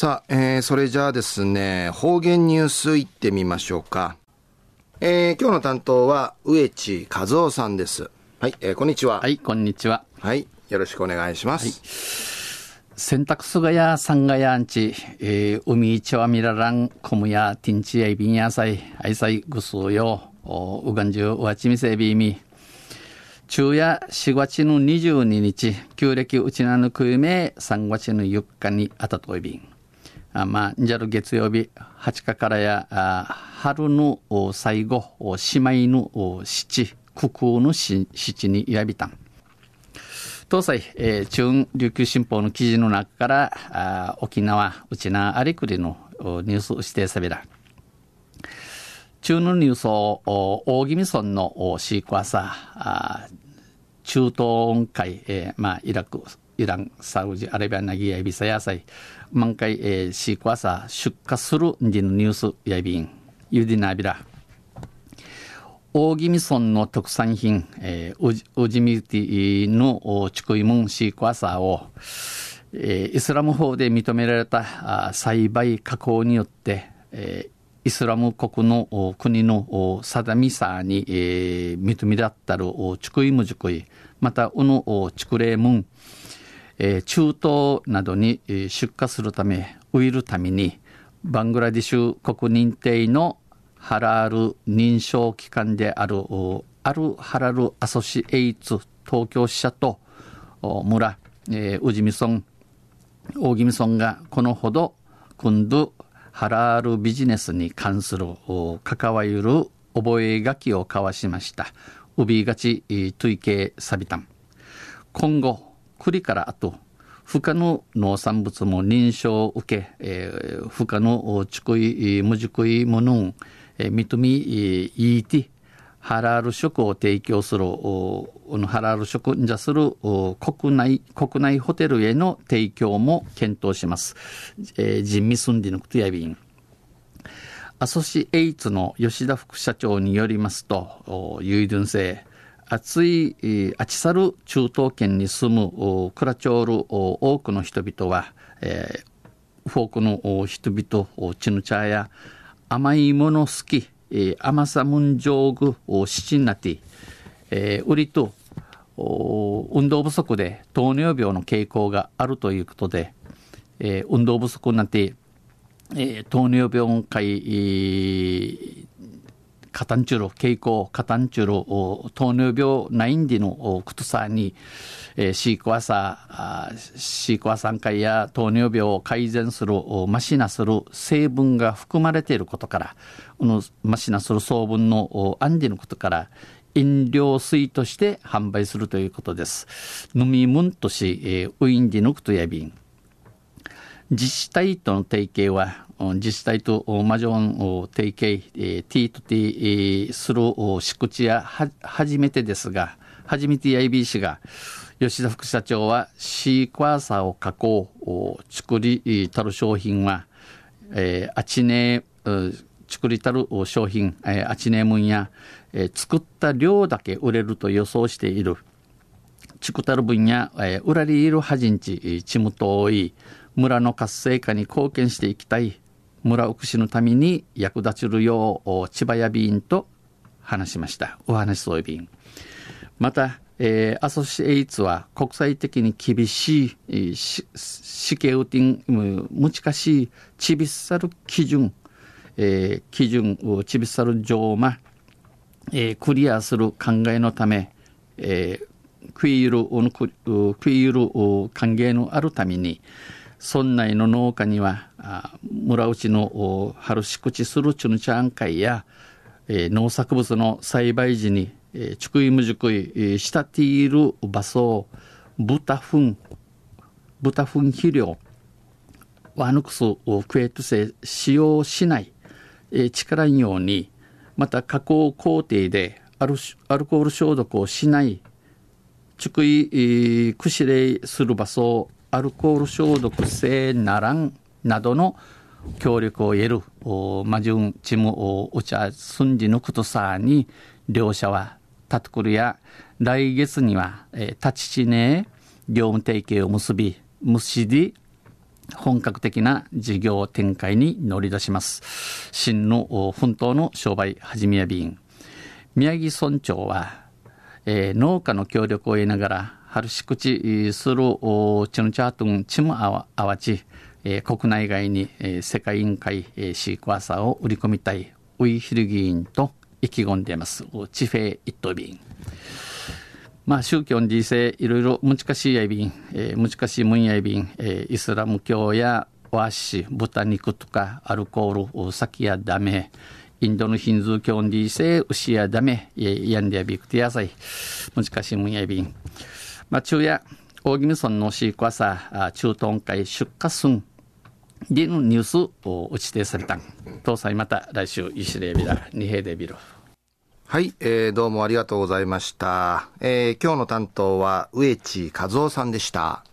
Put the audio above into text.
さあ、えー、それじゃあですね、方言ニュースいってみましょうか。えー、今日の担当は植地和夫さんです。はい、えー、こんにちは。はい、こんにちは。はい、よろしくお願いします。はい、洗濯すがやさんがやんち、えー、海ちわみららん、こむや、てんちやいびんやさい、あいさいぐすうよ、おうがんじゅう、わちみせびみ。昼夜4月の22日、旧暦うちなぬくゆめ3月の4日にあたといびん。あまあ、じゃる月曜日、8日からや、あ春の最後、姉妹の七、九空の七にやびたん。東西、えー、中琉球新報の記事の中からあ沖縄うちなありくりのニュース指定さびら中のニュースを大宜味村のシークワーサー中東温海、えー、まあイラクイランサウジアラビアナギやビサ野菜満開、えー、シークワサ出荷するニュースやびんユディナビラ。大宜味村の特産品、えー、ウジミティのチクイムンシークワサーを、えー、イスラム法で認められた栽培加工によって、えー、イスラム国の国の定みさに、えー、認められたるチクイムジクイまたうのチクレームン、えー、中東などに出荷するため植えるためにバングラディシュ国認定のハラール認証機関であるアルハラルアソシエイツ東京支社と村、えー、宇治見村大宜味村がこのほど今度ハラールビジネスに関する関わゆる覚書を交わしました。ウビガチトゥイケサビタン。今後、栗からあと、不可の農産物も認証を受け、えー、不可のちくい、無熟いものえー、認めいいて、ハラール食を提供する、ハラール食にゃする国内、国内ホテルへの提供も検討します。えー、人味住んでのくとやびん。アソシエイツの吉田副社長によりますと、ユイドゥン製、暑い、あちさる中東圏に住むクラチョール多くの人々は、えー、フォークの人々、チヌチャーや甘いもの好き、えー、甘さむんじょうぐ七になって、えー、売りと運動不足で糖尿病の傾向があるということで、えー、運動不足になって、えー、糖尿病会、えー、カタンチュロ傾向カタンチュロ糖尿病ないんでのくとさに、えー、シークワサーシークワ酸会や糖尿病を改善するマシナする成分が含まれていることからこのマシナする成分のアンディのことから飲料水として販売するということです。飲み物とし、えー、ウインディヌクとやびん。自治体との提携は、自治体とマジョンを提携、T と T する敷地や初めてですが、初めて IBC が、吉田副社長はシークワーサーを加工、作りたる商品は、えー、あちね作りたる商品、えー、あちねむんや、えー、作った量だけ売れると予想している。作ったる分野、えー、裏りいるはじんち、ちむとおい、村の活性化に貢献していきたい村おくしのために役立ちるよう千葉屋便と話しました。お話そう便また、えー、アソシエイツは国際的に厳しい死刑ウティン難しいちびっさる基準、えー、基準をちびっさる上ま、えー、クリアする考えのため、えー、クイールクイール歓迎のあるために村内の農家には村内の春し口するチュヌチャン会や、え、農作物の栽培時に、えー、チクイムジクイ、えー、シタティール馬草豚糞豚糞肥料ワヌクスをクエットセ使用しない、力にようにまた加工工程でアルアルコール消毒をしない畜い、くしれする場所アルコール消毒性ならんなどの協力を得るマジュンチムお茶すんじぬくとさに両者はタトクルや来月には、えー、立ち地ね業務提携を結びむしり本格的な事業展開に乗り出します。真の奮闘の商売始めやびん。宮城村長は、えー、農家の協力を得ながら、春し口するチュンチャートンチムアワチ、国内外に、えー、世界委員会、えー、シークワーサーを売り込みたいウイヒル議員と意気込んでいます。チフェ一等便。まあ、宗教の人生、いろいろ難しいやいびん、えー、難しい分野やびん、えー、イスラム教や和紙、豚肉とかアルコール、酒やダメ、インドのヒンズー教の人生、牛やダメ、ヤンディアビクティアサイ、難しい分野やびん。まあ、昼夜、大宜味村のシークワサ、中東海出荷寸、でのニュースを打ち定された。搭載また来週、イシレビラ、二平デビル。はい、えー、どうもありがとうございました。えー、今日の担当は植地和夫さんでした。